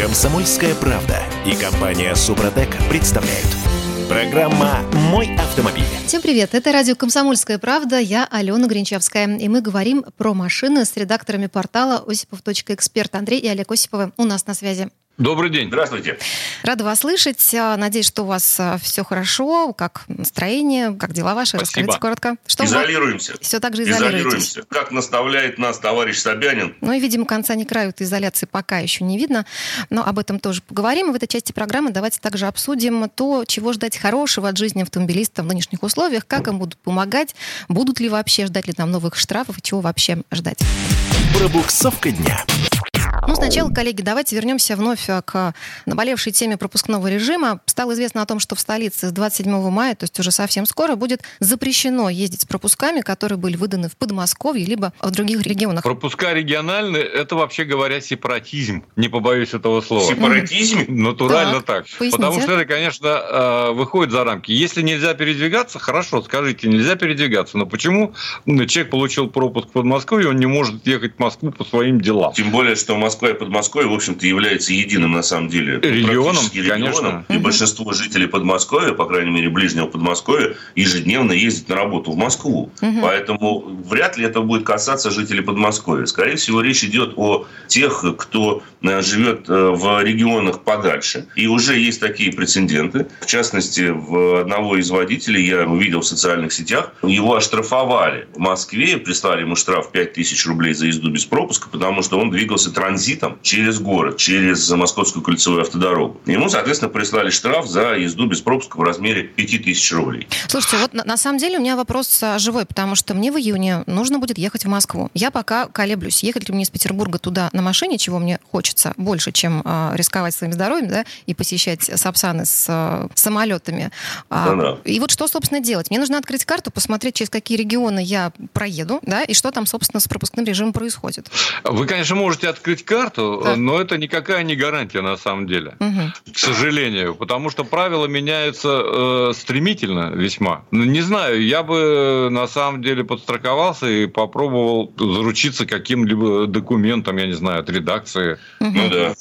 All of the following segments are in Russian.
Комсомольская правда и компания Супротек представляют. Программа «Мой автомобиль». Всем привет, это радио «Комсомольская правда», я Алена Гринчевская. И мы говорим про машины с редакторами портала осипов.эксперт Андрей и Олег Осиповы у нас на связи. Добрый день. Здравствуйте. Рада вас слышать. А, надеюсь, что у вас а, все хорошо. Как настроение, как дела ваши? Спасибо. Расскажите коротко. Что изолируемся. Вы... Все так же изолируетесь. Изолируемся. Как наставляет нас товарищ Собянин. Ну и, видимо, конца не краю этой изоляции пока еще не видно. Но об этом тоже поговорим. В этой части программы давайте также обсудим то, чего ждать хорошего от жизни автомобилиста в нынешних условиях, как им будут помогать, будут ли вообще, ждать ли там новых штрафов и чего вообще ждать. Пробуксовка дня. Ну, сначала, коллеги, давайте вернемся вновь э, к наболевшей теме пропускного режима. Стало известно о том, что в столице с 27 мая, то есть уже совсем скоро, будет запрещено ездить с пропусками, которые были выданы в Подмосковье, либо в других регионах. Пропуска региональные – это, вообще говоря, сепаратизм. Не побоюсь этого слова. Сепаратизм? Натурально так. Поясните. Потому что это, конечно, э, выходит за рамки. Если нельзя передвигаться, хорошо, скажите, нельзя передвигаться. Но почему человек получил пропуск в Подмосковье, он не может ехать в Москву по своим делам? Тем более, что Москва и Подмосковье, в общем-то, являются единым, на самом деле, Регионом, регионом. конечно. И большинство жителей Подмосковья, по крайней мере, ближнего Подмосковья, ежедневно ездят на работу в Москву. Поэтому вряд ли это будет касаться жителей Подмосковья. Скорее всего, речь идет о тех, кто э, живет э, в регионах подальше. И уже есть такие прецеденты. В частности, в одного из водителей я увидел в социальных сетях, его оштрафовали в Москве, прислали ему штраф 5000 рублей за езду без пропуска, потому что он двигался транзитом через город, через Московскую кольцевую автодорогу. Ему, соответственно, прислали штраф за езду без пропуска в размере 5000 рублей. Слушайте, вот на, на самом деле у меня вопрос а, живой, потому что мне в июне нужно будет ехать в Москву. Я пока колеблюсь, ехать ли мне из Петербурга туда на машине, чего мне хочется больше, чем а, рисковать своим здоровьем, да, и посещать Сапсаны с а, самолетами. А, Да-да. и вот что, собственно, делать? Мне нужно открыть карту, посмотреть, через какие регионы я проеду, да, и что там, собственно, с пропускным режимом происходит. Вы, конечно, можете открыть карту, Так. но это никакая не гарантия на самом деле. Мгм. К сожалению, потому что правила меняются э, стремительно весьма. Ну, Не знаю, я бы на самом деле подстраховался и попробовал заручиться каким-либо документом, я не знаю, от редакции, Ну да.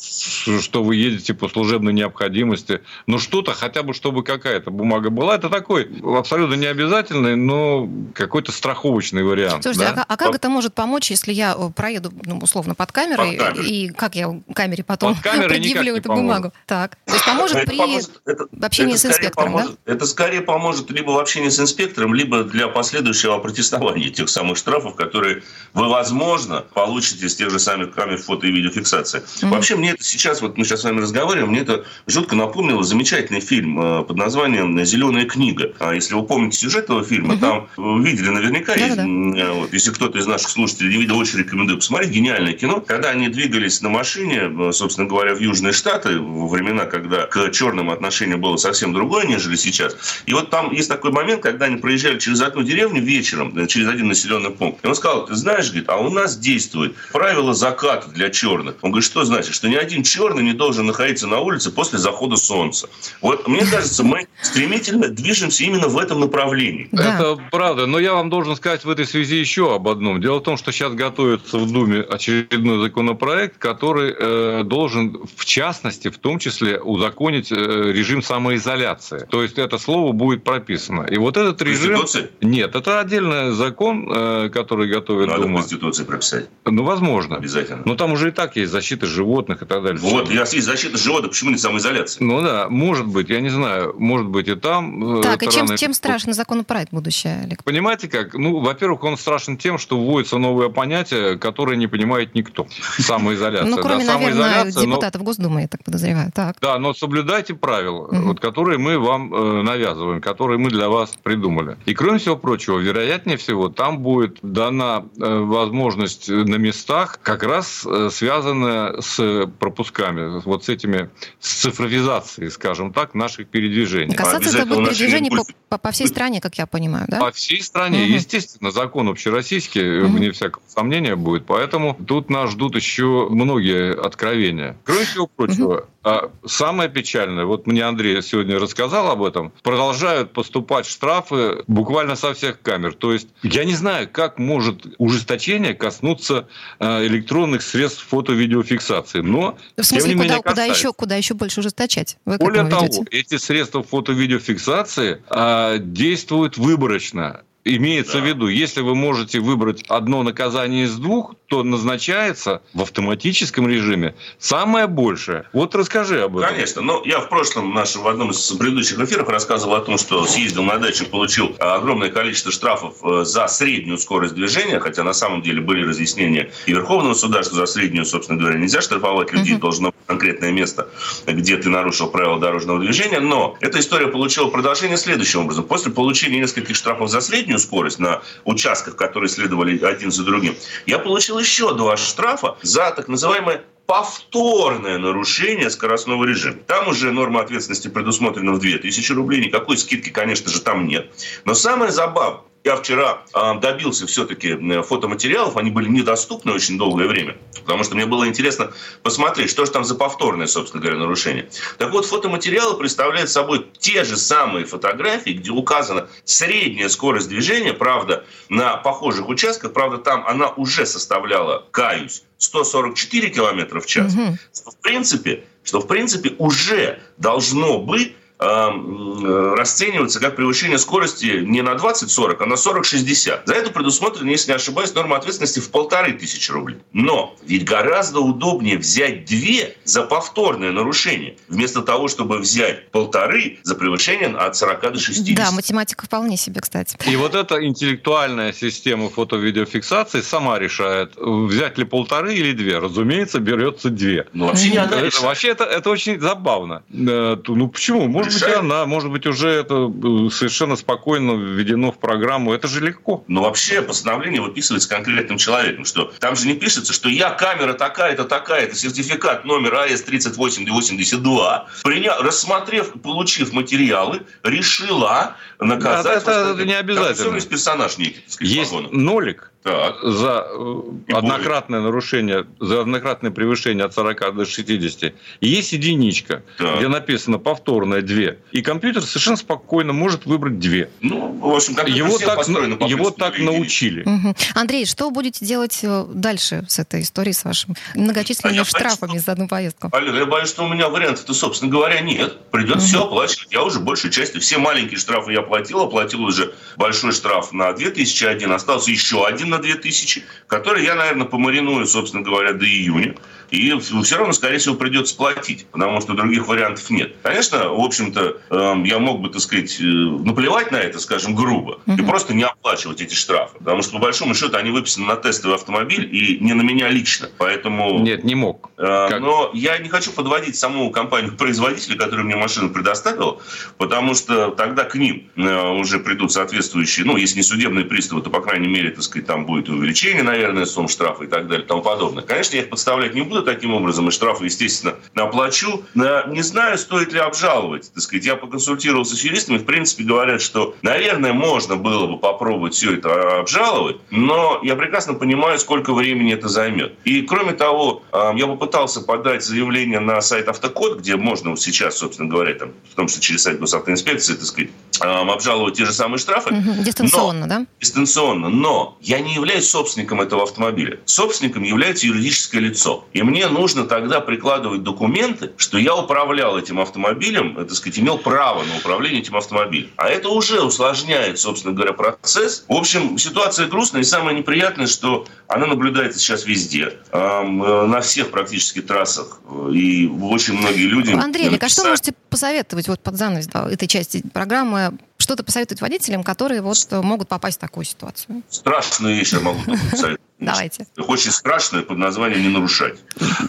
что вы едете по служебной необходимости. Ну что-то, хотя бы чтобы какая-то бумага была. Это такой абсолютно не обязательный, но какой-то страховочный вариант. Слушайте, да? а, а как это может помочь, если я э, проеду, ну, условно, под камерой, Под камерой. И как я камере потом Под камерой никак предъявлю эту поможет. бумагу? Так. То есть поможет Это при поможет- это- общении это с скорее инспектором, поможет- Это скорее поможет либо в общении с инспектором, либо для последующего протестования тех самых штрафов, которые вы, возможно, получите с тех же самых камер фото и видеофиксации. Вообще, мне это сейчас, вот мы сейчас с вами разговариваем, мне это жутко напомнило замечательный фильм э, под названием «Зеленая книга». А Если вы помните сюжет этого фильма, там вы видели наверняка, Да-да-да. э, вот, если кто-то из наших слушателей не видел, очень рекомендую посмотреть. Гениальное кино. Когда они двигались на машине, э, собственно говоря, в Южные Штаты, во времена, когда к черным отношение было совсем другое, нежели сейчас. И вот там есть такой момент, когда они проезжали через одну деревню вечером, э, через один населенный пункт. И он сказал, ты знаешь, говорит, а у нас действует правило заката для черных. Он говорит, что значит? Что ни один черный не должен находиться на улице после захода солнца. Вот мне кажется, мы стремительно движемся именно в этом направлении. Да. Это правда, но я вам должен сказать в этой связи еще об одном. Дело в том, что сейчас готовится в Думе очередной законопроект, который э, должен, в частности, в том числе, узаконить э, режим самоизоляции. То есть это слово будет прописано. И вот этот режим... Нет, это отдельный закон, э, который готовит Надо в Дума. Конституции прописать. Ну, возможно. Обязательно. Но там уже и так есть защита животных и так далее. Вот, у нас есть защита животных, почему не самоизоляция? Ну да, может быть, я не знаю, может быть и там. э, Так, и это чем, чем страшен законопроект будущее, Олег? Понимаете как? Ну, во-первых, он страшен тем, что вводится новое понятие, которое не понимает никто. Самоизоляция. Ну, кроме, да, наверное, самоизоляция, но- депутатов Госдумы, я так подозреваю. Так. Да, но соблюдайте правила, Мгм. вот, которые мы вам э, навязываем, которые мы для вас придумали. И кроме всего прочего, вероятнее всего, там будет дана э, возможность на местах, как раз э, связанная с пропусками, вот с этими, с цифровизацией, скажем так, наших передвижений. Касаться это будет передвижений по, по- по всей стране, как я понимаю, да? По всей стране, Мгм. естественно, закон общероссийский, Мгм. вне всякого сомнения будет. Поэтому тут нас ждут еще всего, многие откровения. Кроме всего прочего, а самое печальное, вот мне Андрей сегодня рассказал об этом, продолжают поступать штрафы буквально со всех камер. То есть я не знаю, как может ужесточение коснуться э, электронных средств фото-видеофиксации, но в смысле, тем не куда, менее, куда еще, куда еще больше ужесточать? Вы Более того, эти средства фото-видеофиксации э, действуют выборочно. Имеется да. в виду, если вы можете выбрать одно наказание из двух, то назначается в автоматическом режиме самое большее. Вот расскажи об этом. Конечно. Ну, я в прошлом нашем, в одном из предыдущих эфиров рассказывал о том, что съездил на дачу, получил огромное количество штрафов э, за среднюю скорость движения, хотя на самом деле были разъяснения и Верховного суда, что за среднюю, собственно говоря, нельзя штрафовать людей, угу. должно быть конкретное место, где ты нарушил правила дорожного движения. Но эта история получила продолжение следующим образом. После получения нескольких штрафов за среднюю скорость на участках, которые следовали один за другим, я получил еще два штрафа за так называемое повторное нарушение скоростного режима. Там уже норма ответственности предусмотрена в 2000 рублей. Никакой скидки, конечно же, там нет. Но самое забавное, я вчера э, добился все-таки фотоматериалов, они были недоступны очень долгое время, потому что мне было интересно посмотреть, что же там за повторное, собственно говоря, нарушение. Так вот, фотоматериалы представляют собой те же самые фотографии, где указана средняя скорость движения, правда, на похожих участках, правда, там она уже составляла, каюсь, 144 км в час, угу. что, в принципе, что в принципе уже должно быть Эм, расценивается как превышение скорости не на 20-40, а на 40-60. За это предусмотрено, если не ошибаюсь, норма ответственности в полторы тысячи рублей. Но ведь гораздо удобнее взять две за повторное нарушение, вместо того, чтобы взять полторы за превышение от 40 до 60. Да, математика вполне себе, кстати. И вот эта интеллектуальная система фото-видеофиксации сама решает, взять ли полторы или две. Разумеется, берется две. Ну, вообще не это, Вообще это, это очень забавно. Э, ну, почему? Можно может быть, она, может быть, уже это э, совершенно спокойно введено в программу. Это же легко. Ну, вообще, постановление выписывается конкретным человеком. Что там же не пишется, что я камера такая-то, такая-то, сертификат номер АС-3882. Приня... Рассмотрев, получив материалы, решила наказать. Это, это не обязательно. Персонаж некий. Есть нолик, так. за э, и однократное более. нарушение, за однократное превышение от 40 до 60. И есть единичка, так. где написано повторное 2. И компьютер совершенно спокойно может выбрать две. Ну, в общем, его так, его так научили. Угу. Андрей, что будете делать э, дальше с этой историей, с вашими многочисленными а штрафами боюсь, за одну поездку? Алина, я боюсь, что у меня вариантов-то, собственно говоря, нет. Придется угу. все оплачивать. Я уже большей частью, все маленькие штрафы я платил, оплатил уже большой штраф на 2001, остался еще один на 2000, который я, наверное, помариную, собственно говоря, до июня. И все равно, скорее всего, придется платить, потому что других вариантов нет. Конечно, в общем-то, эм, я мог бы, так сказать, э, наплевать на это, скажем, грубо, и просто не оплачивать эти штрафы. Потому что, по большому счету, они выписаны на тестовый автомобиль и не на меня лично. Поэтому... Нет, не мог. Э, как? Но я не хочу подводить саму компанию-производителя, которая мне машину предоставила, потому что тогда к ним э, уже придут соответствующие, ну, если не судебные приставы, то, по крайней мере, так сказать, там будет увеличение, наверное, сумм штрафа и так далее и тому подобное. Конечно, я их подставлять не буду, буду таким образом, и штрафы, естественно, оплачу. Не знаю, стоит ли обжаловать. Так сказать, я поконсультировался с юристами, в принципе, говорят, что, наверное, можно было бы попробовать все это обжаловать, но я прекрасно понимаю, сколько времени это займет. И, кроме того, я попытался подать заявление на сайт Автокод, где можно сейчас, собственно говоря, там, в том числе через сайт госавтоинспекции, так сказать, обжаловать те же самые штрафы. Угу, дистанционно, но, да? Дистанционно. Но я не являюсь собственником этого автомобиля. Собственником является юридическое лицо. И мне нужно тогда прикладывать документы, что я управлял этим автомобилем, так сказать, имел право на управление этим автомобилем. А это уже усложняет, собственно говоря, процесс. В общем, ситуация грустная, и самое неприятное, что она наблюдается сейчас везде, э, на всех практически трассах. И очень многие люди... Андрей, написали... а что можете посоветовать вот под занавес этой части программы что-то посоветовать водителям, которые вот могут попасть в такую ситуацию? Страшную вещь я могу посоветовать. Давайте. Очень страшное под названием «не нарушать».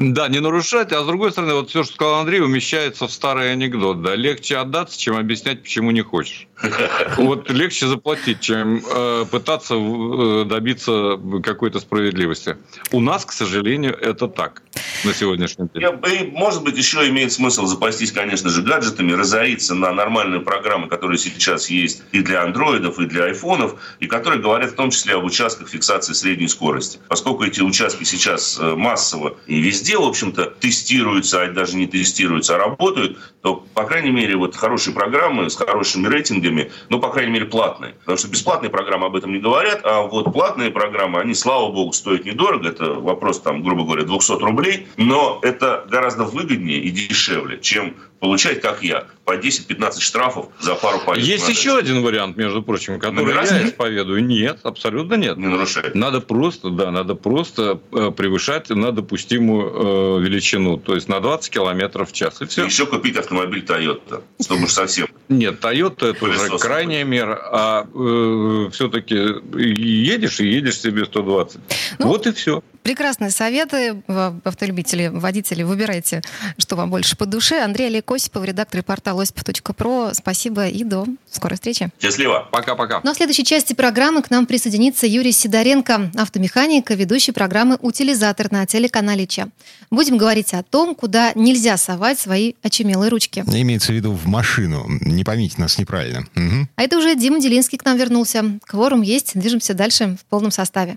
Да, не нарушать, а с другой стороны, вот все, что сказал Андрей, умещается в старый анекдот. Да, легче отдаться, чем объяснять, почему не хочешь. Вот легче заплатить, чем э, пытаться э, добиться какой-то справедливости. У нас, к сожалению, это так на сегодняшний день. И, может быть, еще имеет смысл запастись, конечно же, гаджетами, разориться на нормальные программы, которые сейчас есть и для андроидов, и для айфонов, и которые говорят в том числе об участках фиксации средней скорости скорости. Поскольку эти участки сейчас э, массово и везде, в общем-то, тестируются, а даже не тестируются, а работают, то, по крайней мере, вот хорошие программы с хорошими рейтингами, ну, по крайней мере, платные. Потому что бесплатные программы об этом не говорят, а вот платные программы, они, слава богу, стоят недорого. Это вопрос, там, грубо говоря, 200 рублей. Но это гораздо выгоднее и дешевле, чем получать, как я, по 10-15 штрафов за пару поездок. Есть еще один вариант, между прочим, который я исповедую. Нет, абсолютно нет. Не нарушает. Надо просто, да, надо просто э, превышать на допустимую э, величину, то есть на 20 километров в час, и все. И еще купить автомобиль Toyota, чтобы уж совсем. Нет, Toyota это уже крайняя мера, а э, все-таки едешь и едешь себе 120. Ну, вот и все. Прекрасные советы, автолюбители, водители, выбирайте, что вам больше по душе. Андрей Олег Осипов, редактор портала осипов.про. Спасибо и до скорой встречи. Счастливо. Пока-пока. Ну а в следующей части программы к нам присоединится Юрий Сидоренко, автомеханик, ведущий программы «Утилизатор» на телеканале ЧА. Будем говорить о том, куда нельзя совать свои очумелые ручки. Имеется в виду в машину. Не поймите нас неправильно. Угу. А это уже Дима Делинский к нам вернулся. Кворум есть, движемся дальше в полном составе.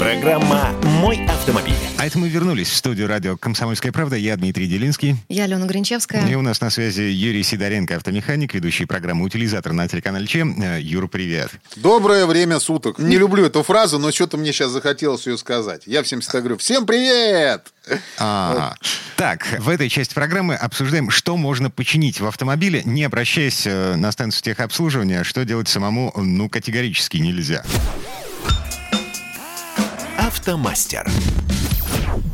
Программа «Мой автомобиль». А это мы вернулись в студию радио «Комсомольская правда». Я Дмитрий Делинский. Я Алена Гринчевская. И у нас на связи Юрий Сидоренко, автомеханик, ведущий программы «Утилизатор» на телеканале ЧЕМ. Э, Юр, привет. Доброе время суток. Не люблю эту фразу, но что-то мне сейчас захотелось ее сказать. Я всем всегда говорю «Всем привет!» А, так, в этой части программы обсуждаем, что можно починить в автомобиле, не обращаясь э, на станцию техобслуживания, что делать самому, ну, категорически нельзя. Автомастер.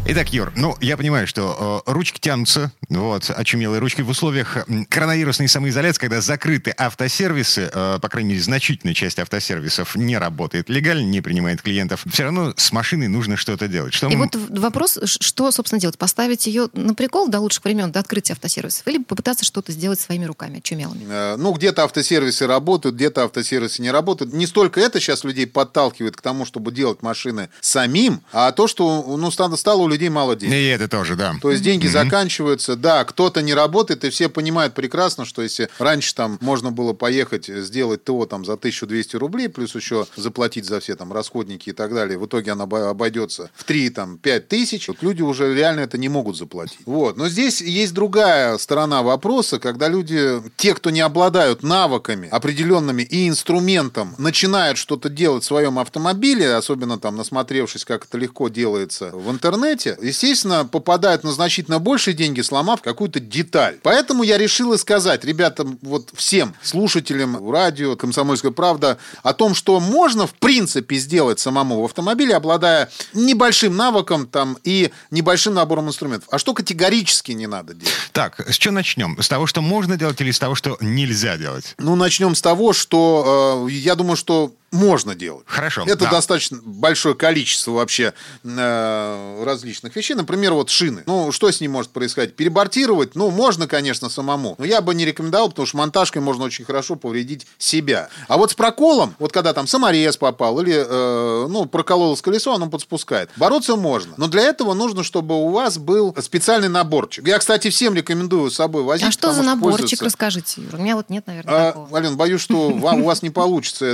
Итак, Юр, ну, я понимаю, что э, ручки тянутся, вот, очумелые ручки в условиях коронавирусной самоизоляции, когда закрыты автосервисы, э, по крайней мере, значительная часть автосервисов не работает легально, не принимает клиентов. Все равно с машиной нужно что-то делать. Что И мы... вот вопрос, что, собственно, делать? Поставить ее на прикол до лучших времен, до открытия автосервисов, или попытаться что-то сделать своими руками, очумелыми? Э, ну, где-то автосервисы работают, где-то автосервисы не работают. Не столько это сейчас людей подталкивает к тому, чтобы делать машины самим, а то, что ну, стало у людей людей мало денег. И это тоже, да. То есть деньги mm-hmm. заканчиваются, да, кто-то не работает, и все понимают прекрасно, что если раньше там можно было поехать сделать ТО там за 1200 рублей, плюс еще заплатить за все там расходники и так далее, в итоге она обойдется в 3 там 5 тысяч, вот люди уже реально это не могут заплатить. Вот. Но здесь есть другая сторона вопроса, когда люди, те, кто не обладают навыками определенными и инструментом, начинают что-то делать в своем автомобиле, особенно там насмотревшись, как это легко делается в интернете, работе, естественно, попадают на значительно большие деньги, сломав какую-то деталь. Поэтому я решил сказать ребятам, вот всем слушателям радио «Комсомольская правда» о том, что можно, в принципе, сделать самому в автомобиле, обладая небольшим навыком там и небольшим набором инструментов. А что категорически не надо делать? Так, с чего начнем? С того, что можно делать или с того, что нельзя делать? Ну, начнем с того, что э, я думаю, что можно делать. Хорошо. Это да. достаточно большое количество вообще э, различных вещей. Например, вот шины. Ну, что с ним может происходить? Перебортировать, ну, можно, конечно, самому. Но я бы не рекомендовал, потому что монтажкой можно очень хорошо повредить себя. А вот с проколом, вот когда там саморез попал или, э, ну, прокололось колесо, оно подспускает. Бороться можно. Но для этого нужно, чтобы у вас был специальный наборчик. Я, кстати, всем рекомендую с собой возить. А что за наборчик, расскажите, Юра? У меня вот нет, наверное, а, такого. Ален, боюсь, что вам, у вас не получится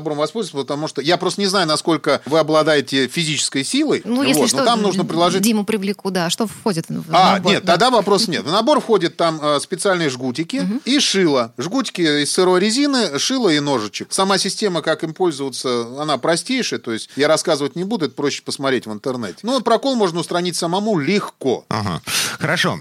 набором воспользоваться, потому что я просто не знаю, насколько вы обладаете физической силой. Ну, если вот, что, но там нужно приложить... Диму привлеку, да. Что входит в А, набор? нет, да. тогда вопрос нет. В набор входят там э, специальные жгутики угу. и шило. Жгутики из сырой резины, шило и ножичек. Сама система, как им пользоваться, она простейшая, то есть я рассказывать не буду, это проще посмотреть в интернете. Но прокол можно устранить самому легко. Ага. Хорошо.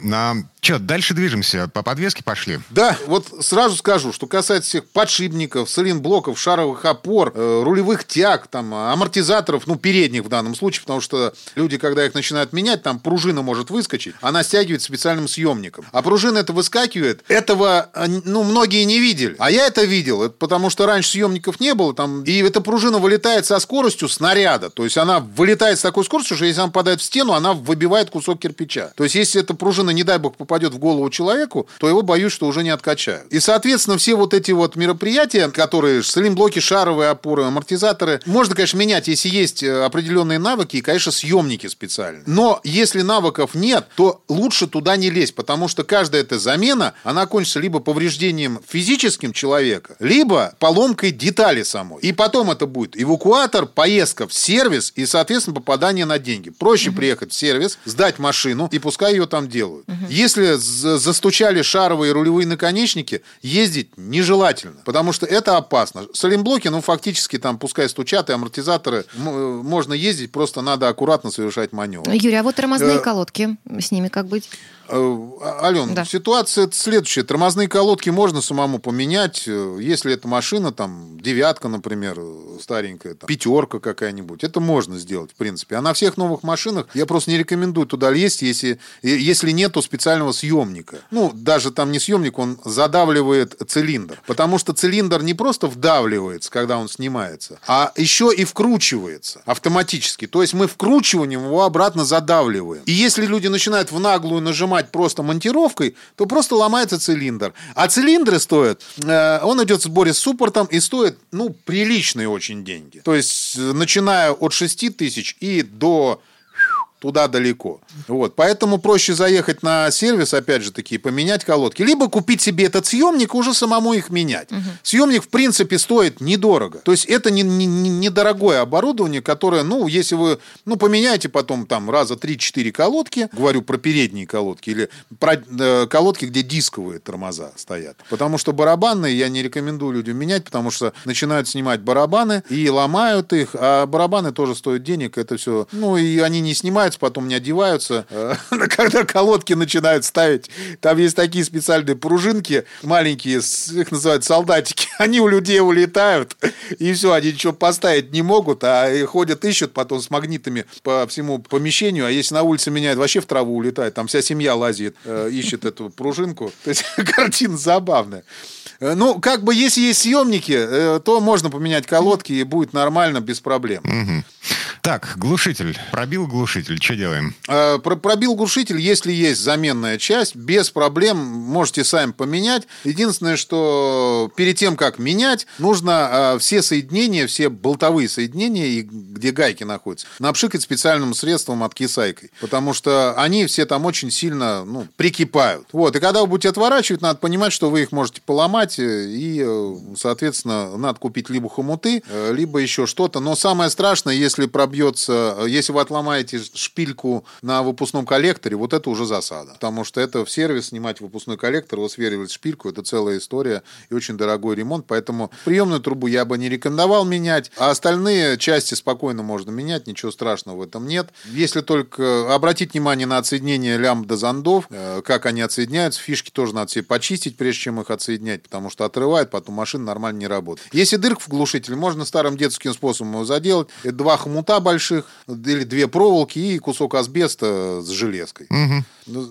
Что, дальше движемся? По подвеске пошли? Да, вот сразу скажу, что касается всех подшипников, сайлентблоков, шаровых опор, э, рулевых тяг, там, амортизаторов, ну, передних в данном случае, потому что люди, когда их начинают менять, там пружина может выскочить, она стягивает специальным съемником. А пружина это выскакивает, этого, э, ну, многие не видели. А я это видел, потому что раньше съемников не было, там, и эта пружина вылетает со скоростью снаряда. То есть она вылетает с такой скоростью, что если она попадает в стену, она выбивает кусок кирпича. То есть если эта пружина, не дай бог, попадет в голову человеку, то его, боюсь, что уже не откачают. И, соответственно, все вот эти вот мероприятия, которые слим-блоки, шаровые опоры, амортизаторы, можно, конечно, менять, если есть э, определенные навыки и, конечно, съемники специальные. Но если навыков нет, то лучше туда не лезть, потому что каждая эта замена, она кончится либо повреждением физическим человека, либо поломкой детали самой. И потом это будет эвакуатор, поездка в сервис и, соответственно, попадание на деньги. Проще угу. приехать в сервис, сдать машину и пускай ее там делают. Угу. Если застучали шаровые рулевые наконечники, ездить нежелательно, потому что это опасно. Салимблоки, ну, фактически там пускай стучат, и амортизаторы можно ездить, просто надо аккуратно совершать маневр. Юрий, а вот тормозные э... колодки, с ними как быть? Э, Ален, да. ситуация следующая. Тормозные колодки можно самому поменять, э, если это машина, там, девятка, например, старенькая, там, пятерка какая-нибудь. Это можно сделать, в принципе. А на всех новых машинах я просто не рекомендую туда лезть, если, если нету специального съемника. Ну, даже там не съемник, он задавливает цилиндр. Потому что цилиндр не просто вдавливается, когда он снимается, а еще и вкручивается автоматически. То есть мы вкручиванием его обратно задавливаем. И если люди начинают в наглую нажимать снимать просто монтировкой, то просто ломается цилиндр. А цилиндры стоят, э, он идет в сборе с суппортом и стоит, ну, приличные очень деньги. То есть, начиная от 6 тысяч и до туда далеко. Вот. Поэтому проще заехать на сервис, опять же таки, поменять колодки. Либо купить себе этот съемник, уже самому их менять. Угу. Съемник, в принципе, стоит недорого. То есть это не, не, не недорогое оборудование, которое, ну, если вы, ну, поменяете потом там раза 3-4 колодки, говорю про передние колодки, или про э, колодки, где дисковые тормоза стоят. Потому что барабанные я не рекомендую людям менять, потому что начинают снимать барабаны и ломают их, а барабаны тоже стоят денег, это все, ну, и они не снимают одеваются, потом не одеваются. Э, когда колодки начинают ставить, там есть такие специальные пружинки маленькие, их называют солдатики. Они у людей улетают, и все, они ничего поставить не могут, а ходят, ищут потом с магнитами по всему помещению. А если на улице меняют, вообще в траву улетает. Там вся семья лазит, э, ищет эту пружинку. То есть картина забавная. Э, ну, как бы, если есть съемники, то можно поменять колодки, и будет нормально, без проблем. Угу. Так, глушитель. Пробил глушитель. Что делаем? Э, пробил глушитель, если есть заменная часть, без проблем можете сами поменять. Единственное, что перед тем, как менять, нужно э, все соединения, все болтовые соединения, где гайки находятся, напшикать специальным средством откисайкой. Потому что они все там очень сильно ну, прикипают. Вот. И когда вы будете отворачивать, надо понимать, что вы их можете поломать. Э, и, соответственно, надо купить либо хомуты, либо еще что-то. Но самое страшное, если пробьется, если вы отломаете шпильку на выпускном коллекторе, вот это уже засада. Потому что это в сервис снимать выпускной коллектор, высверливать шпильку, это целая история и очень дорогой ремонт. Поэтому приемную трубу я бы не рекомендовал менять, а остальные части спокойно можно менять, ничего страшного в этом нет. Если только обратить внимание на отсоединение лямбда до зондов, э, как они отсоединяются, фишки тоже надо себе почистить, прежде чем их отсоединять, потому что отрывает, потом машина нормально не работает. Если дырка в глушителе, можно старым детским способом его заделать. Это два хомута больших, или две проволоки и кусок асбеста с железкой. Угу.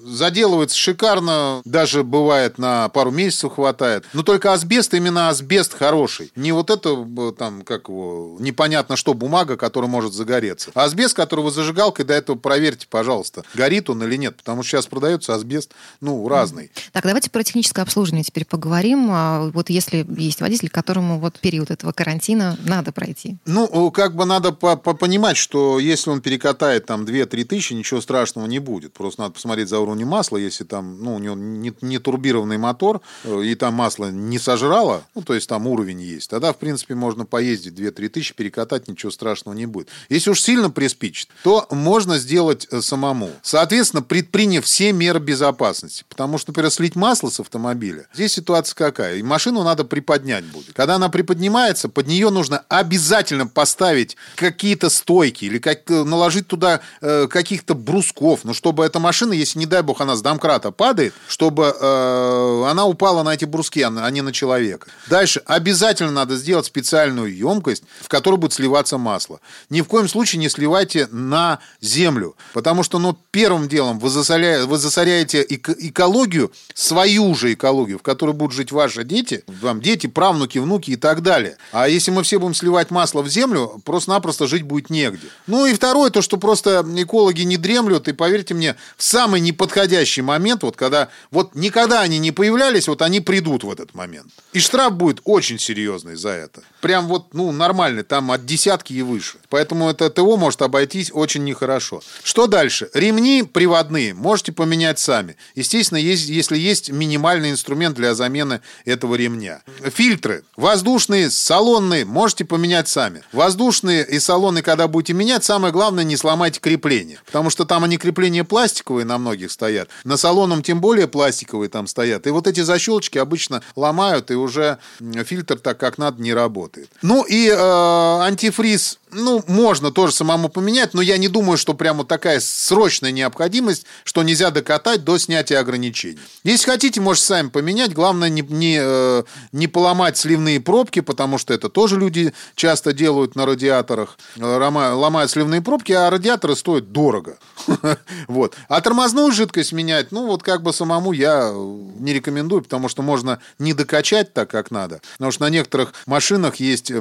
Заделывается шикарно, даже бывает на пару месяцев хватает. Но только асбест, именно асбест хороший. Не вот это там, как его, непонятно что, бумага, которая может загореться. А асбест, который вы зажигалкой, до этого проверьте, пожалуйста, горит он или нет. Потому что сейчас продается асбест, ну, разный. Так, давайте про техническое обслуживание теперь поговорим. А вот если есть водитель, которому вот период этого карантина надо пройти. Ну, как бы надо понимать, понимать, что если он перекатает там 2-3 тысячи, ничего страшного не будет. Просто надо посмотреть за уровнем масла. Если там, ну, у него не, не турбированный мотор, э, и там масло не сожрало, ну, то есть там уровень есть, тогда, в принципе, можно поездить 2-3 тысячи, перекатать, ничего страшного не будет. Если уж сильно приспичит, то можно сделать э, самому. Соответственно, предприняв все меры безопасности. Потому что, например, слить масло с автомобиля, здесь ситуация какая? И машину надо приподнять будет. Когда она приподнимается, под нее нужно обязательно поставить какие-то стойки или как, э, наложить туда э, каких-то брусков, ну, чтобы эта машина, если, не дай бог, она с домкрата падает, чтобы э, она упала на эти бруски, а не на человека. Дальше обязательно надо сделать специальную емкость, в которой будет сливаться масло. Ни в коем случае не сливайте на землю, потому что, ну, первым делом вы, засоря... вы засоряете эко... экологию, свою же экологию, в которой будут жить ваши дети, вам дети, правнуки, внуки и так далее. А если мы все будем сливать масло в землю, просто-напросто жить будет не негде. Ну и второе, то, что просто экологи не дремлют, и поверьте мне, в самый неподходящий момент, вот когда вот никогда они не появлялись, вот они придут в этот момент. И штраф будет очень серьезный за это. Прям вот, ну, нормальный, там от десятки и выше. Поэтому это ТО может обойтись очень нехорошо. Что дальше? Ремни приводные можете поменять сами. Естественно, есть, если есть минимальный инструмент для замены этого ремня. Фильтры воздушные, салонные можете поменять сами. Воздушные и салонные, когда будете менять, самое главное, не сломайте крепление. Потому что там они крепления пластиковые на многих стоят. На салоном тем более пластиковые там стоят. И вот эти защелочки обычно ломают, и уже фильтр так как надо не работает. Ну и э, антифриз ну, можно тоже самому поменять, но я не думаю, что прямо такая срочная необходимость, что нельзя докатать до снятия ограничений. Если хотите, можете сами поменять. Главное не, не, э, не поломать сливные пробки, потому что это тоже люди часто делают на радиаторах. Ломают сливные пробки, а радиаторы стоят дорого. Вот. А тормозную жидкость менять, ну, вот как бы самому я не рекомендую, потому что можно не докачать так, как надо. Потому что на некоторых машинах есть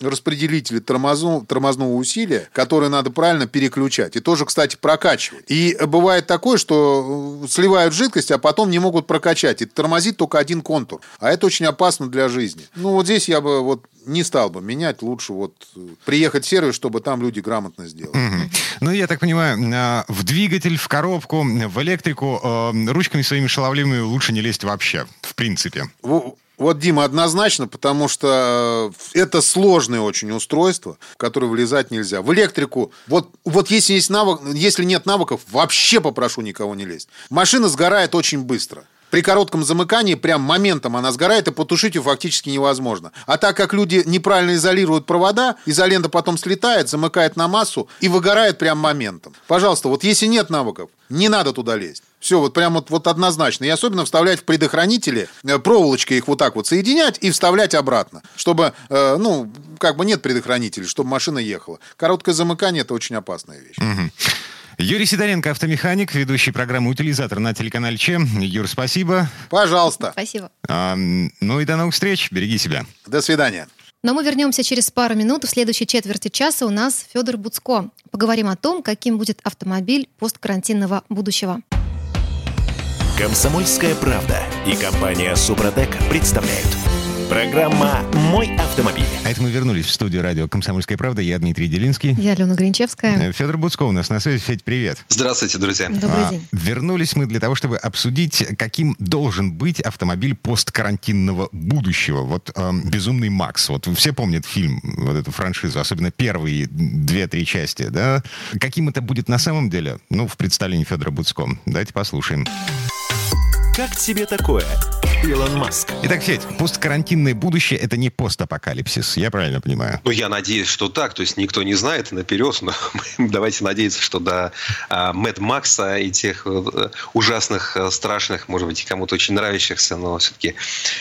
распределители тормозу, тормозного усилия, которое надо правильно переключать. И тоже, кстати, прокачивать. И бывает такое, что э, сливают жидкость, а потом не могут прокачать. И тормозит только один контур. А это очень опасно для жизни. Ну, вот здесь я бы вот не стал бы менять, лучше вот э, приехать в сервис, чтобы там люди грамотно сделали. Угу. Ну, я так понимаю, а, в двигатель, в коробку, в электрику э, ручками своими шаловливыми лучше не лезть вообще, в принципе. Вот, Дима, однозначно, потому что э, это сложное очень устройство, в которое влезать нельзя. В электрику, вот, вот если, есть навык, если нет навыков, вообще попрошу никого не лезть. Машина сгорает очень быстро. При коротком замыкании прям моментом она сгорает, и потушить ее фактически невозможно. А так как люди неправильно изолируют провода, изолента потом слетает, замыкает на массу и выгорает прям моментом. Пожалуйста, вот если нет навыков, не надо туда лезть. Все, вот прям вот, вот однозначно. И особенно вставлять в предохранители, э, проволочкой их вот так вот соединять и вставлять обратно. Чтобы, э, ну, как бы нет предохранителей, чтобы машина ехала. Короткое замыкание – это очень опасная вещь. Угу. Юрий Сидоренко, автомеханик, ведущий программы «Утилизатор» на телеканале Че. Юр, спасибо. Пожалуйста. Спасибо. А, ну и до новых встреч. Береги себя. До свидания. Но мы вернемся через пару минут. В следующей четверти часа у нас Федор Буцко. Поговорим о том, каким будет автомобиль посткарантинного будущего. Комсомольская правда и компания Супротек представляют – Программа «Мой автомобиль». А это мы вернулись в студию радио «Комсомольская правда». Я Дмитрий Делинский. Я Алена Гринчевская. Э, Федор Буцко у нас на связи. Федь, привет. Здравствуйте, друзья. Добрый а, день. Вернулись мы для того, чтобы обсудить, каким должен быть автомобиль посткарантинного будущего. Вот э, «Безумный Макс». Вот все помнят фильм, вот эту франшизу, особенно первые две-три части, да? Каким это будет на самом деле? Ну, в представлении Федора Буцко. Давайте послушаем. Как тебе такое, Илон Маск? Итак, Федь, посткарантинное будущее — это не постапокалипсис, я правильно понимаю? Ну, я надеюсь, что так. То есть никто не знает наперед, но давайте надеяться, что до а, Мэд Макса и тех э, ужасных, э, страшных, может быть, кому-то очень нравящихся, но все-таки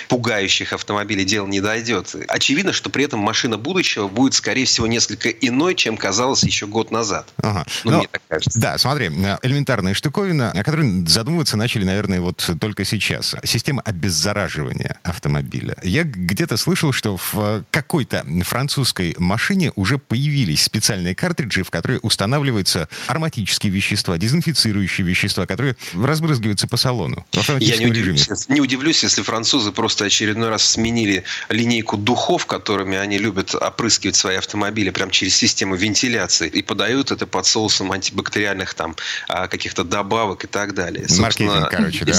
пугающих автомобилей дело не дойдет. Очевидно, что при этом машина будущего будет, скорее всего, несколько иной, чем казалось еще год назад. Ага. Ну, но, мне так кажется. Да, смотри, э, элементарная штуковина, о которой задумываться начали, наверное, вот только сейчас. Система обеззараживания автомобиля. Я где-то слышал, что в какой-то французской машине уже появились специальные картриджи, в которые устанавливаются ароматические вещества, дезинфицирующие вещества, которые разбрызгиваются по салону. Я не удивлюсь, не удивлюсь, если французы просто очередной раз сменили линейку духов, которыми они любят опрыскивать свои автомобили прямо через систему вентиляции и подают это под соусом антибактериальных там а, каких-то добавок и так далее. Маркетинг, короче, да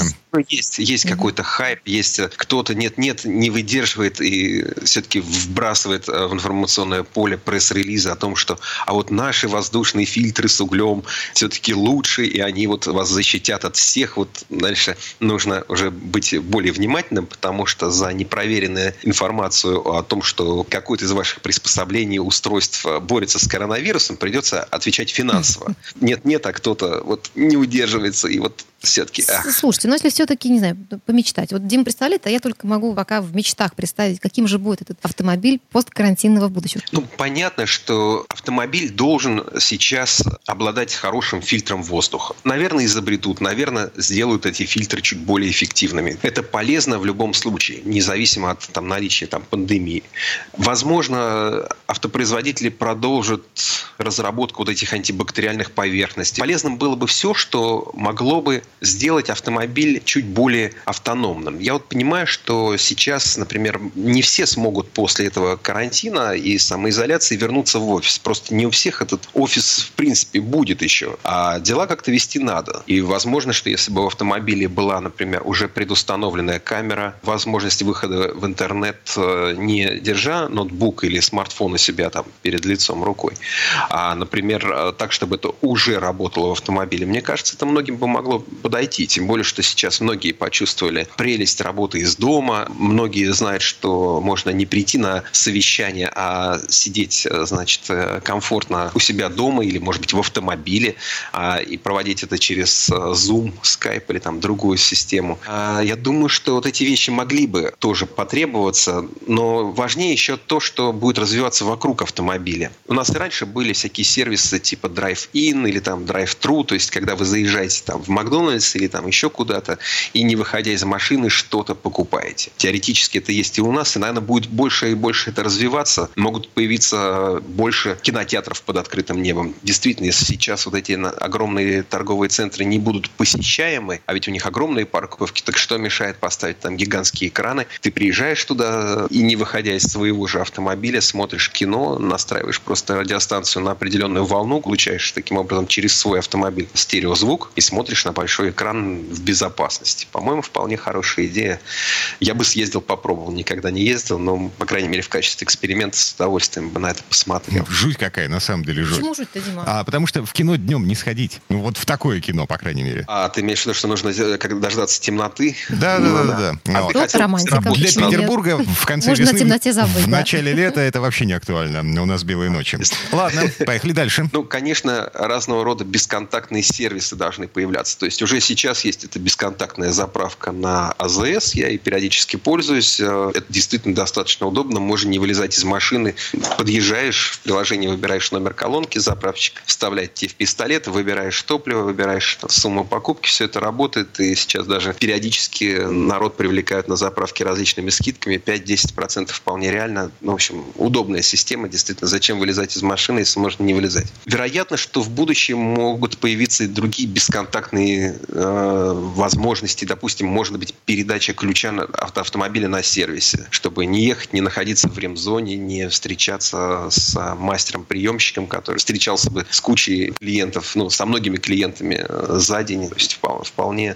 есть, есть mm-hmm. какой-то хайп, есть кто-то нет-нет, не выдерживает и все-таки вбрасывает э, в информационное поле пресс-релиза о том, что а вот наши воздушные фильтры с углем все-таки лучше, и они вот вас защитят от всех. Вот дальше нужно уже быть более внимательным, потому что за непроверенную информацию о том, что какое-то из ваших приспособлений, устройств борется с коронавирусом, придется отвечать финансово. Нет-нет, а кто-то вот не удерживается и вот все-таки. Слушайте, но если все-таки, не знаю, помечтать. Вот Дим представляет, а я только могу пока в мечтах представить, каким же будет этот автомобиль посткарантинного будущего. Ну, понятно, что автомобиль должен сейчас обладать хорошим фильтром воздуха. Наверное, изобретут, наверное, сделают эти фильтры чуть более эффективными. Это полезно в любом случае, независимо от там, наличия там, пандемии. Возможно, автопроизводители продолжат разработку вот этих антибактериальных поверхностей. Полезным было бы все, что могло бы сделать автомобиль чуть более автономным. Я вот понимаю, что сейчас, например, не все смогут после этого карантина и самоизоляции вернуться в офис. Просто не у всех этот офис в принципе будет еще. А дела как-то вести надо. И возможно, что если бы в автомобиле была, например, уже предустановленная камера, возможность выхода в интернет, э, не держа ноутбук или смартфон у себя там перед лицом рукой, а, например, э, так, чтобы это уже работало в автомобиле, мне кажется, это многим бы могло подойти. Тем более, что сейчас многие почувствовали прелесть работы из дома. Многие знают, что можно не прийти на совещание, а сидеть, э, значит, э, комфортно у себя дома или, может быть, в автомобиле а, и проводить это через Zoom, Skype или там другую систему. А, я думаю, что вот эти вещи могли бы тоже потребоваться, но важнее еще то, что будет развиваться вокруг автомобиля. У нас и раньше были всякие сервисы типа Drive-In или там Drive-Thru, то есть когда вы заезжаете там в Макдональдс или там еще куда-то и не выходя из машины что-то покупаете. Теоретически это есть и у нас, и, наверное, будет больше и больше это развиваться. Могут появиться больше кинотеатров под открытым небом. Действительно, если сейчас вот эти огромные торговые центры не будут посещаемы, а ведь у них огромные парковки, так что мешает поставить там гигантские экраны? Ты приезжаешь туда и не выходя из своего же автомобиля, смотришь кино, настраиваешь просто радиостанцию на определенную волну, получаешь таким образом через свой автомобиль стереозвук и смотришь на большой экран в безопасности. По-моему, вполне хорошая идея. Я бы съездил, попробовал. Никогда не ездил, но, по крайней мере, в качестве эксперимента с удовольствием бы на это посмотрел. Жуть какая, на самом деле, жуть. Почему жуть-то, Дима? А, потому что в кино днем не сходить. Ну, вот в такое кино, по крайней мере. А ты имеешь в виду, что нужно дождаться темноты? Да, да, да, да. А Вот. ты хотел романтика. Для? Петербурга в конце Можно весны, темноте забыть, в да. начале лета это вообще не актуально. У нас белые ночи. Ладно, поехали дальше. Ну, конечно, разного рода бесконтактные сервисы должны появляться. То есть уже сейчас есть эта бесконтактная заправка на АЗС. Я и периодически пользуюсь. Э, Это действительно достаточно удобно. Можно не вылезать из машины. Подъезжаешь, в приложении выбираешь номер колонки, заправщик вставляет тебе в пистолет, выбираешь топливо, выбираешь сумму покупки. Все это работает. И сейчас даже периодически народ привлекают на заправке различными скидками. 5-10% вполне реально. Ну, в общем, удобная система. Действительно, зачем вылезать из машины, если можно не вылезать? Вероятно, что в будущем могут появиться и другие бесконтактные э, возможности. Допустим, может быть, передача ключа автомобиля на сервисе, чтобы не ехать, не находиться в ремзоне, не встречаться с а, мастером-приемщиком, который встречался бы с кучей клиентов, ну, со многими клиентами э, за день. То есть впол- вполне,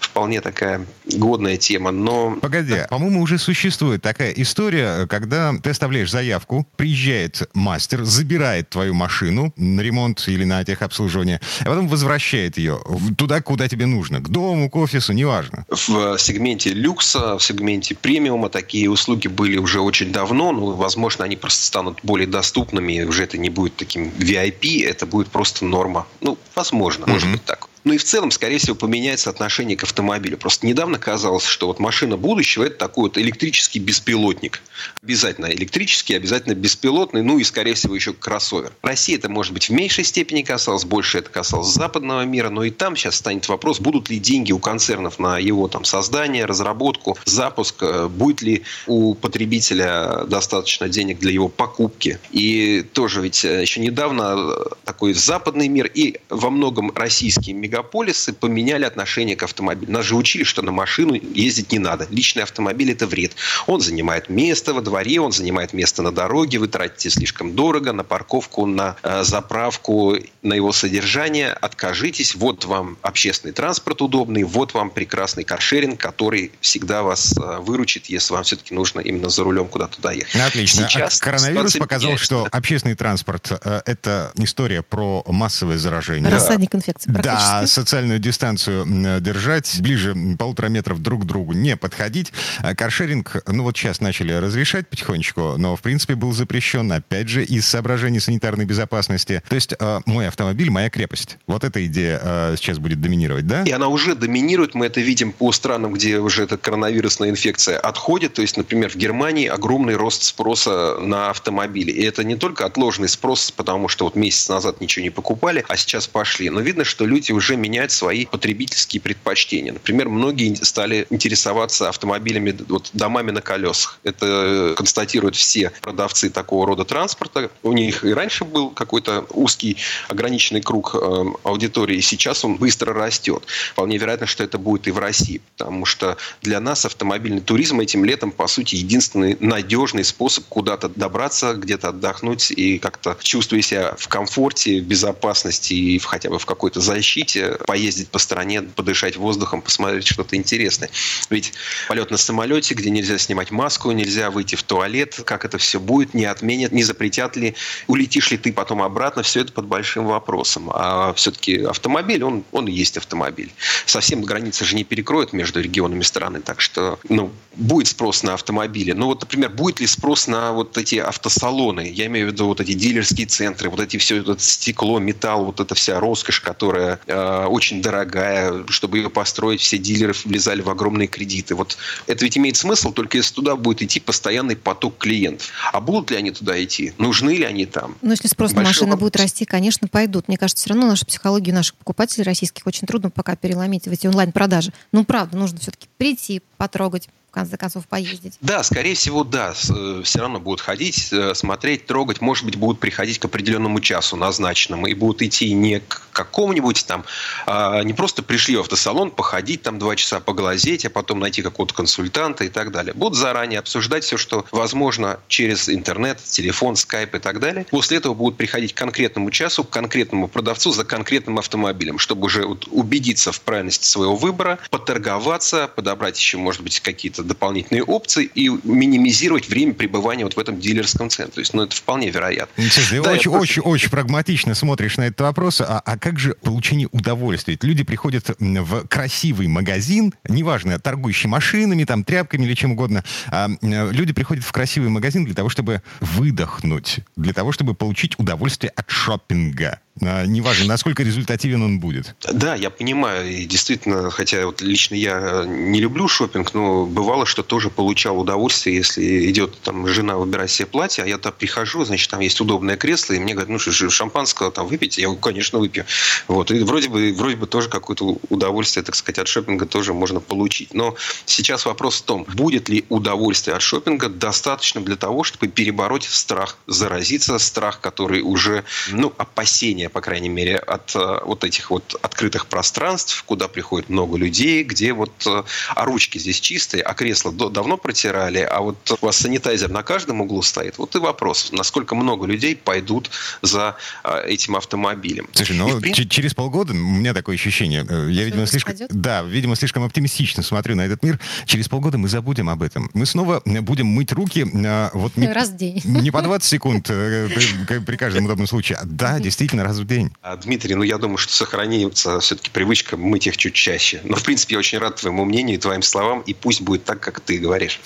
вполне такая годная тема. Но Погоди, по-моему, уже существует такая история, когда ты оставляешь заявку, приезжает мастер, забирает твою машину на ремонт или на техобслуживание, а потом возвращает ее туда, куда тебе нужно, к дому, к офису, неважно. В сегменте люкса, в сегменте премиума такие услуги были уже очень давно. Ну, возможно, они просто станут более доступными. и Уже это не будет таким VIP, это будет просто норма. Ну, возможно, может быть так. Ну и в целом, скорее всего, поменяется отношение к автомобилю. Просто недавно казалось, что вот машина будущего – это такой вот электрический беспилотник. Обязательно электрический, обязательно беспилотный, ну и, скорее всего, еще кроссовер. Россия это, может быть, в меньшей степени касалось, больше это касалось западного мира, но и там сейчас станет вопрос, будут ли деньги у концернов на его там создание, разработку, запуск, э, будет ли у потребителя достаточно денег для его покупки. И тоже ведь э, еще недавно э, такой западный мир и во многом российские мегаполисы поменяли отношение к автомобилю. Нас же учили, что на машину ездить не надо. Личный автомобиль – это вред. Он занимает место во дворе, он занимает место на дороге, вы тратите слишком дорого на парковку, на э, заправку, на его содержание. Откажитесь, вот вам общественный транспорт удобный, вот вам прекрасный каршеринг, который всегда вас э, выручит, если вам все-таки нужно именно за рулем куда-то доехать. Отлично. Сейчас А коронавирус показал, меняется. что общественный транспорт э, это история про массовое заражение. Рассадник инфекции Да, а, социальную дистанцию держать, ближе полутора метров друг к другу не подходить. А каршеринг, ну вот сейчас начали разрешать потихонечку, но в принципе был запрещен, опять же, из соображений санитарной безопасности. То есть э, мой автомобиль, моя крепость. Вот эта идея э, сейчас будет доминировать, да? И она уже доминирует, мы это видим по странам, где уже эта коронавирусная инфекция отходит. То есть, например, в Германии огромный рост спроса на автомобили. И это не только отложенный спрос, потому что вот месяц назад ничего не покупали, а сейчас пошли. Но видно, что люди уже меняют свои потребительские предпочтения. Например, многие стали интересоваться автомобилями, вот домами на колесах. Это констатируют все продавцы такого рода транспорта. У них и раньше был какой-то узкий ограниченный круг э, аудитории, сейчас он быстро растет. Вполне вероятно, что это будет и в России, потому что для нас автомобильный туризм этим летом, по сути, единственный надежный способ куда-то добраться, где-то отдохнуть и как-то чувствуя себя в комфорте, в безопасности и в, хотя бы в какой-то защите, поездить по стране, подышать воздухом, посмотреть что-то интересное. Ведь полет на самолете, где нельзя снимать маску, нельзя выйти в туалет, как это все будет, не отменят, не запретят ли, улетишь ли ты потом обратно, все это под большим вопросом. А все-таки автомобиль, он, он и есть автомобиль. Совсем границы же не перекроют между регионами страны, так что ну, будет спрос на автомобили. Ну вот, например, будет ли спрос на вот эти автосалоны? Я имею в виду вот эти дилерские центры, вот эти все это стекло, металл, вот эта вся роскошь, которая э, очень дорогая, чтобы ее построить, все дилеры влезали в огромные кредиты. Вот это ведь имеет смысл, только если туда будет идти постоянный поток клиентов. А будут ли они туда идти? Нужны ли они там? Ну, если спрос на машины вопрос. будет расти, конечно, пойдут. Мне кажется, все равно нашу психологию наших покупателей российских очень трудно пока переломить в эти онлайн-продажи. Ну, правда, нужно все-таки прийти, потрогать, конце концов, поездить. Да, скорее всего, да. Э, все равно будут ходить, э, смотреть, трогать. Может быть, будут приходить к определенному часу назначенному и будут идти не к какому-нибудь там, а не просто пришли в автосалон, походить там два часа, поглазеть, а потом найти какого-то консультанта и так далее. Будут заранее обсуждать все, что возможно через интернет, телефон, скайп и так далее. После этого будут приходить к конкретному часу, к конкретному продавцу за конкретным автомобилем, чтобы уже вот убедиться в правильности своего выбора, поторговаться, подобрать еще, может быть, какие-то дополнительные опции и минимизировать время пребывания вот в этом дилерском центре. То есть, ну, это вполне вероятно. Слушай, да, очень, очень, очень прагматично смотришь на этот вопрос. А, а как же получение удовольствия? Ведь люди приходят в красивый магазин, неважно, торгующий машинами, там, тряпками или чем угодно. А, люди приходят в красивый магазин для того, чтобы выдохнуть, для того, чтобы получить удовольствие от шопинга. А, неважно, насколько результативен он будет. Да, я понимаю. И действительно, хотя вот лично я не люблю шопинг, но бывало, что тоже получал удовольствие, если идет там жена выбирать себе платье, а я там прихожу, значит, там есть удобное кресло, и мне говорят, ну что, шампанского там выпить? Я, конечно, выпью. Вот. И вроде бы, вроде бы тоже какое-то удовольствие, так сказать, от шопинга тоже можно получить. Но сейчас вопрос в том, будет ли удовольствие от шопинга достаточно для того, чтобы перебороть страх заразиться, страх, который уже, ну, опасения ощущение, по крайней мере, от э, вот этих вот открытых пространств, куда приходит много людей, где вот э, а ручки здесь чистые, а кресла давно протирали, а вот у вас санитайзер на каждом углу стоит. Вот и вопрос, насколько много людей пойдут за э, этим автомобилем. Слушай, ну принципе... через полгода у меня такое ощущение, я, видимо, слишком, да, видимо, слишком оптимистично смотрю на этот мир. Через полгода мы забудем об этом. Мы снова будем мыть руки вот не, раз в день. не по 20 секунд при, при каждом удобном случае. Да, действительно, раз в день. А, Дмитрий, ну я думаю, что сохранится все-таки привычка мыть их чуть чаще. Но, в принципе, я очень рад твоему мнению и твоим словам, и пусть будет так, как ты говоришь.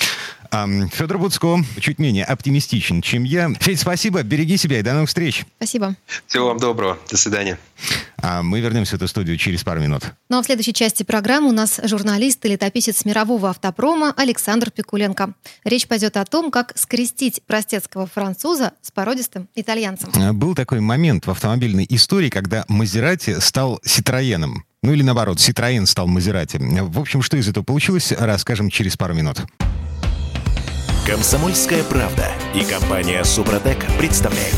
Федор Буцко чуть менее оптимистичен, чем я. Федь, спасибо, береги себя и до новых встреч. Спасибо. Всего вам доброго. До свидания. А мы вернемся в эту студию через пару минут. Ну а в следующей части программы у нас журналист и летописец мирового автопрома Александр Пикуленко. Речь пойдет о том, как скрестить простецкого француза с породистым итальянцем. А, был такой момент в автомобильной истории, когда Мазерати стал Ситроеном. Ну или наоборот, Ситроен стал Мазерати. В общем, что из этого получилось, расскажем через пару минут. Комсомольская правда и компания Супротек представляют.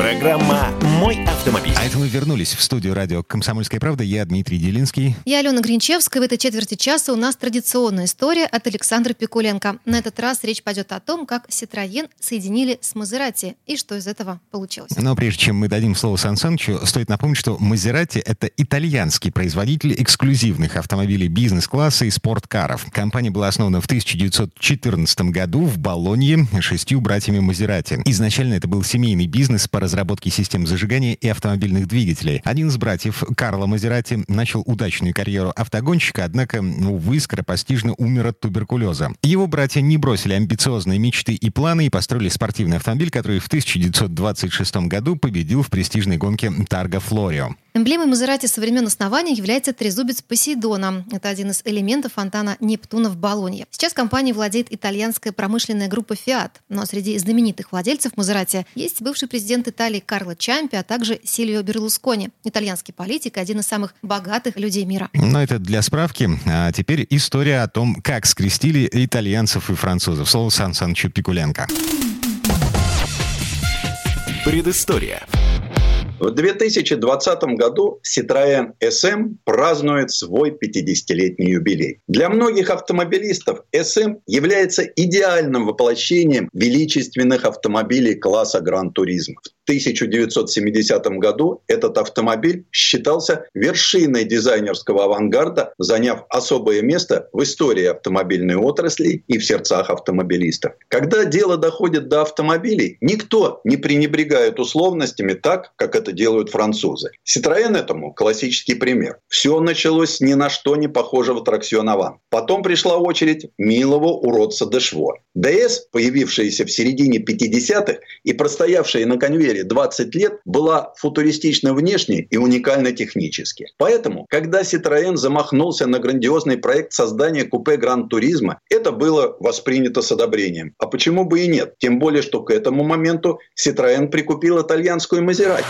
Программа «Мой автомобиль». А это мы вернулись в студию радио «Комсомольская правда». Я Дмитрий Делинский. Я Алена Гринчевская. В этой четверти часа у нас традиционная история от Александра Пикуленко. На этот раз речь пойдет о том, как Citroёn соединили с Мазерати и что из этого получилось. Но прежде чем мы дадим слово Сан Санычу, стоит напомнить, что Мазерати — это итальянский производитель эксклюзивных автомобилей бизнес-класса и спорткаров. Компания была основана в 1914 году в Болонье шестью братьями Мазерати. Изначально это был семейный бизнес по разработки систем зажигания и автомобильных двигателей. Один из братьев, Карло Мазерати, начал удачную карьеру автогонщика, однако, увы, скоропостижно умер от туберкулеза. Его братья не бросили амбициозные мечты и планы и построили спортивный автомобиль, который в 1926 году победил в престижной гонке Тарго Флорио. Эмблемой Мазерати со времен основания является трезубец Посейдона. Это один из элементов фонтана Нептуна в Болонье. Сейчас компанией владеет итальянская промышленная группа Fiat. Но среди знаменитых владельцев Мазерати есть бывший президент Италии Карло Чампи, а также Сильвио Берлускони, итальянский политик и один из самых богатых людей мира. Но это для справки. А теперь история о том, как скрестили итальянцев и французов. Слово Сан Санчо Пикуленко. Предыстория. В 2020 году Citroën SM празднует свой 50-летний юбилей. Для многих автомобилистов SM является идеальным воплощением величественных автомобилей класса Гран-туризм. В 1970 году этот автомобиль считался вершиной дизайнерского авангарда, заняв особое место в истории автомобильной отрасли и в сердцах автомобилистов. Когда дело доходит до автомобилей, никто не пренебрегает условностями так, как это делают французы. Citroën этому классический пример. Все началось ни на что не похожего траксиона ван. Потом пришла очередь милого уродца Дешво. ДС, появившаяся в середине 50-х и простоявшая на конвейере 20 лет, была футуристична внешне и уникальна технически. Поэтому, когда Citroën замахнулся на грандиозный проект создания купе Гран-туризма, это было воспринято с одобрением. А почему бы и нет? Тем более, что к этому моменту Citroën прикупил итальянскую Мазерати.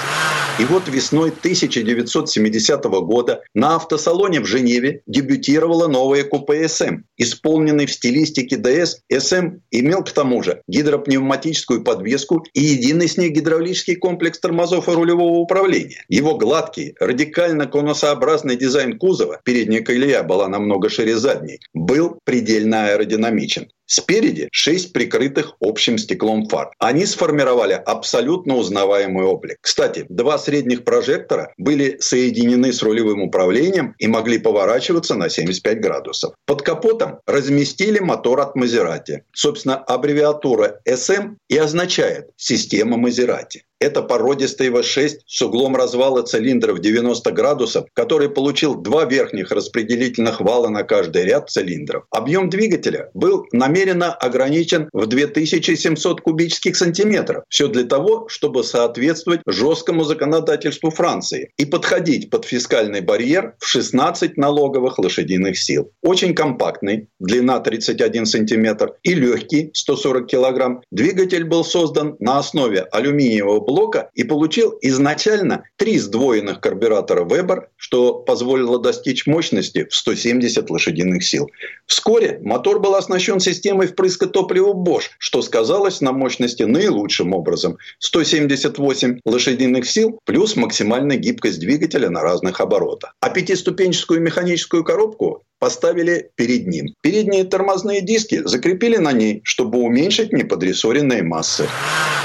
И вот весной 1970 года на автосалоне в Женеве дебютировала новая купе SM. Исполненный в стилистике DS, SM имел к тому же гидропневматическую подвеску и единый с ней гидравлический комплекс тормозов и рулевого управления. Его гладкий, радикально конусообразный дизайн кузова, передняя колея была намного шире задней, был предельно аэродинамичен. Спереди шесть прикрытых общим стеклом фар. Они сформировали абсолютно узнаваемый облик. Кстати, два средних прожектора были соединены с рулевым управлением и могли поворачиваться на 75 градусов. Под капотом разместили мотор от Мазерати. Собственно, аббревиатура SM и означает «система Мазерати». Это породистый V6 с углом развала цилиндров 90 градусов, который получил два верхних распределительных вала на каждый ряд цилиндров. Объем двигателя был намеренно ограничен в 2700 кубических сантиметров. Все для того, чтобы соответствовать жесткому законодательству Франции и подходить под фискальный барьер в 16 налоговых лошадиных сил. Очень компактный, длина 31 сантиметр и легкий, 140 килограмм. Двигатель был создан на основе алюминиевого блока и получил изначально три сдвоенных карбюратора Weber, что позволило достичь мощности в 170 лошадиных сил. Вскоре мотор был оснащен системой впрыска топлива Bosch, что сказалось на мощности наилучшим образом. 178 лошадиных сил плюс максимальная гибкость двигателя на разных оборотах. А пятиступенческую механическую коробку поставили перед ним. Передние тормозные диски закрепили на ней, чтобы уменьшить неподрессоренные массы.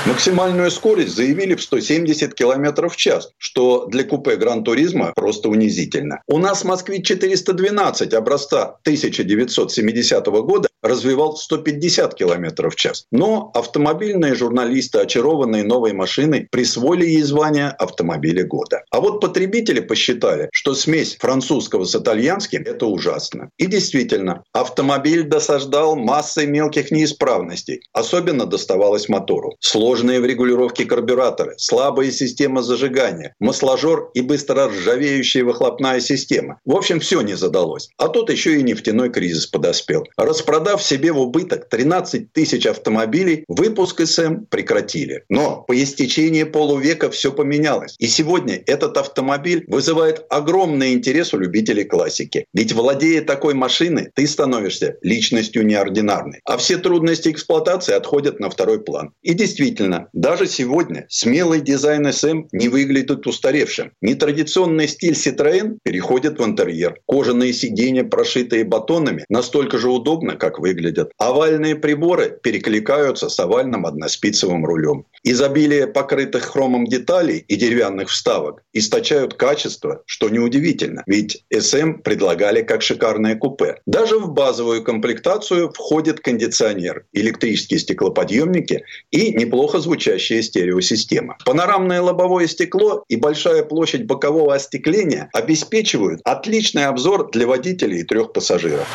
Максимальную скорость заявили в 170 км в час, что для купе Гран-туризма просто унизительно. У нас Москвич 412 образца 1970 года развивал 150 км в час. Но автомобильные журналисты, очарованные новой машиной, присвоили ей звание автомобиля года. А вот потребители посчитали, что смесь французского с итальянским – это ужасно. И действительно, автомобиль досаждал массой мелких неисправностей. Особенно доставалось мотору. Сложные в регулировке карбюраторы, слабая система зажигания, масложор и быстро ржавеющая выхлопная система. В общем, все не задалось. А тут еще и нефтяной кризис подоспел. Распродав себе в убыток 13 тысяч автомобилей, выпуск СМ прекратили. Но по истечении полувека все поменялось. И сегодня этот автомобиль вызывает огромный интерес у любителей классики. Ведь владея такой машины, ты становишься личностью неординарной. А все трудности эксплуатации отходят на второй план. И действительно, даже сегодня смелый дизайн SM не выглядит устаревшим. Нетрадиционный стиль Citroën переходит в интерьер. Кожаные сиденья, прошитые батонами, настолько же удобно, как в выглядят. Овальные приборы перекликаются с овальным односпицевым рулем. Изобилие покрытых хромом деталей и деревянных вставок источают качество, что неудивительно, ведь SM предлагали как шикарное купе. Даже в базовую комплектацию входит кондиционер, электрические стеклоподъемники и неплохо звучащая стереосистема. Панорамное лобовое стекло и большая площадь бокового остекления обеспечивают отличный обзор для водителей и трех пассажиров.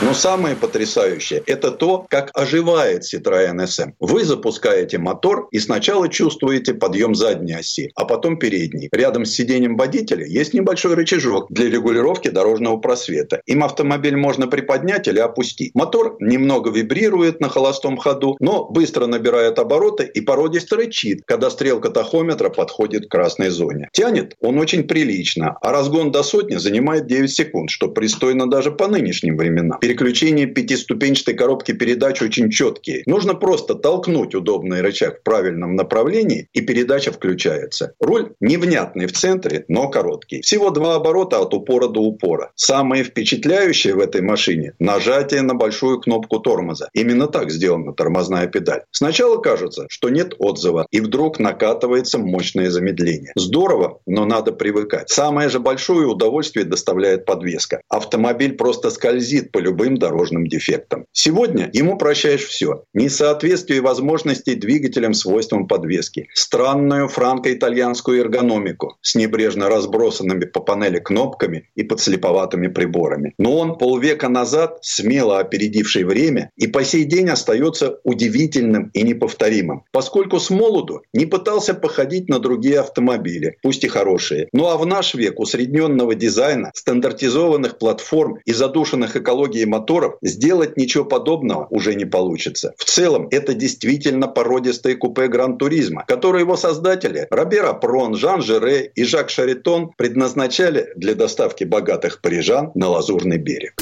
Но самое потрясающее – это то, как оживает Citroёn SM. Вы запускаете мотор и сначала чувствуете подъем задней оси, а потом передней. Рядом с сиденьем водителя есть небольшой рычажок для регулировки дорожного просвета. Им автомобиль можно приподнять или опустить. Мотор немного вибрирует на холостом ходу, но быстро набирает обороты и породисто рычит, когда стрелка тахометра подходит к красной зоне. Тянет он очень прилично, а разгон до сотни занимает 9 секунд, что пристойно даже по нынешним временам. Переключение пятиступенчатой коробки передач очень четкие. Нужно просто толкнуть удобный рычаг в направлении, и передача включается. Руль невнятный в центре, но короткий. Всего два оборота от упора до упора. Самое впечатляющее в этой машине – нажатие на большую кнопку тормоза. Именно так сделана тормозная педаль. Сначала кажется, что нет отзыва, и вдруг накатывается мощное замедление. Здорово, но надо привыкать. Самое же большое удовольствие доставляет подвеска. Автомобиль просто скользит по любым дорожным дефектам. Сегодня ему прощаешь все. Несоответствие возможностей двигателям свойствам подвески, странную франко-итальянскую эргономику с небрежно разбросанными по панели кнопками и подслеповатыми приборами. Но он полвека назад, смело опередивший время, и по сей день остается удивительным и неповторимым, поскольку с молоду не пытался походить на другие автомобили, пусть и хорошие. Ну а в наш век усредненного дизайна, стандартизованных платформ и задушенных экологией моторов, сделать ничего подобного уже не получится. В целом, это действительно породистые купе Гран-туризма, которые его создатели Робер Апрон, Жан Жере и Жак Шаритон предназначали для доставки богатых парижан на Лазурный берег.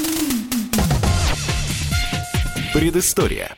Предыстория.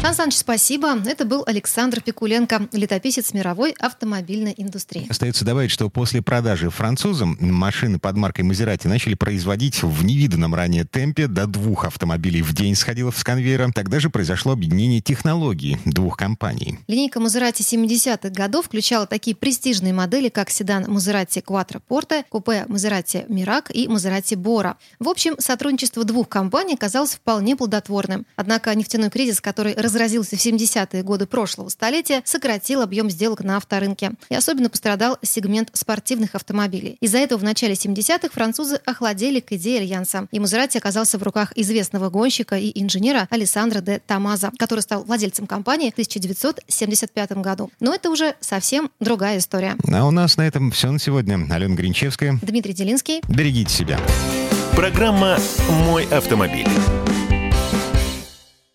Сан Саныч, спасибо. Это был Александр Пикуленко, летописец мировой автомобильной индустрии. Остается добавить, что после продажи французам машины под маркой Мазерати начали производить в невиданном ранее темпе. До двух автомобилей в день сходило с конвейера. Тогда же произошло объединение технологий двух компаний. Линейка Мазерати 70-х годов включала такие престижные модели, как седан Мазерати Quattro Porte, купе Мазерати Мирак и Мазерати Бора. В общем, сотрудничество двух компаний казалось вполне плодотворным. Однако нефтяной кризис, который разразился в 70-е годы прошлого столетия, сократил объем сделок на авторынке. И особенно пострадал сегмент спортивных автомобилей. Из-за этого в начале 70-х французы охладели к идее Альянса. И Мазерати оказался в руках известного гонщика и инженера Александра де Тамаза, который стал владельцем компании в 1975 году. Но это уже совсем другая история. А у нас на этом все на сегодня. Алена Гринчевская. Дмитрий Делинский. Берегите себя. Программа «Мой автомобиль».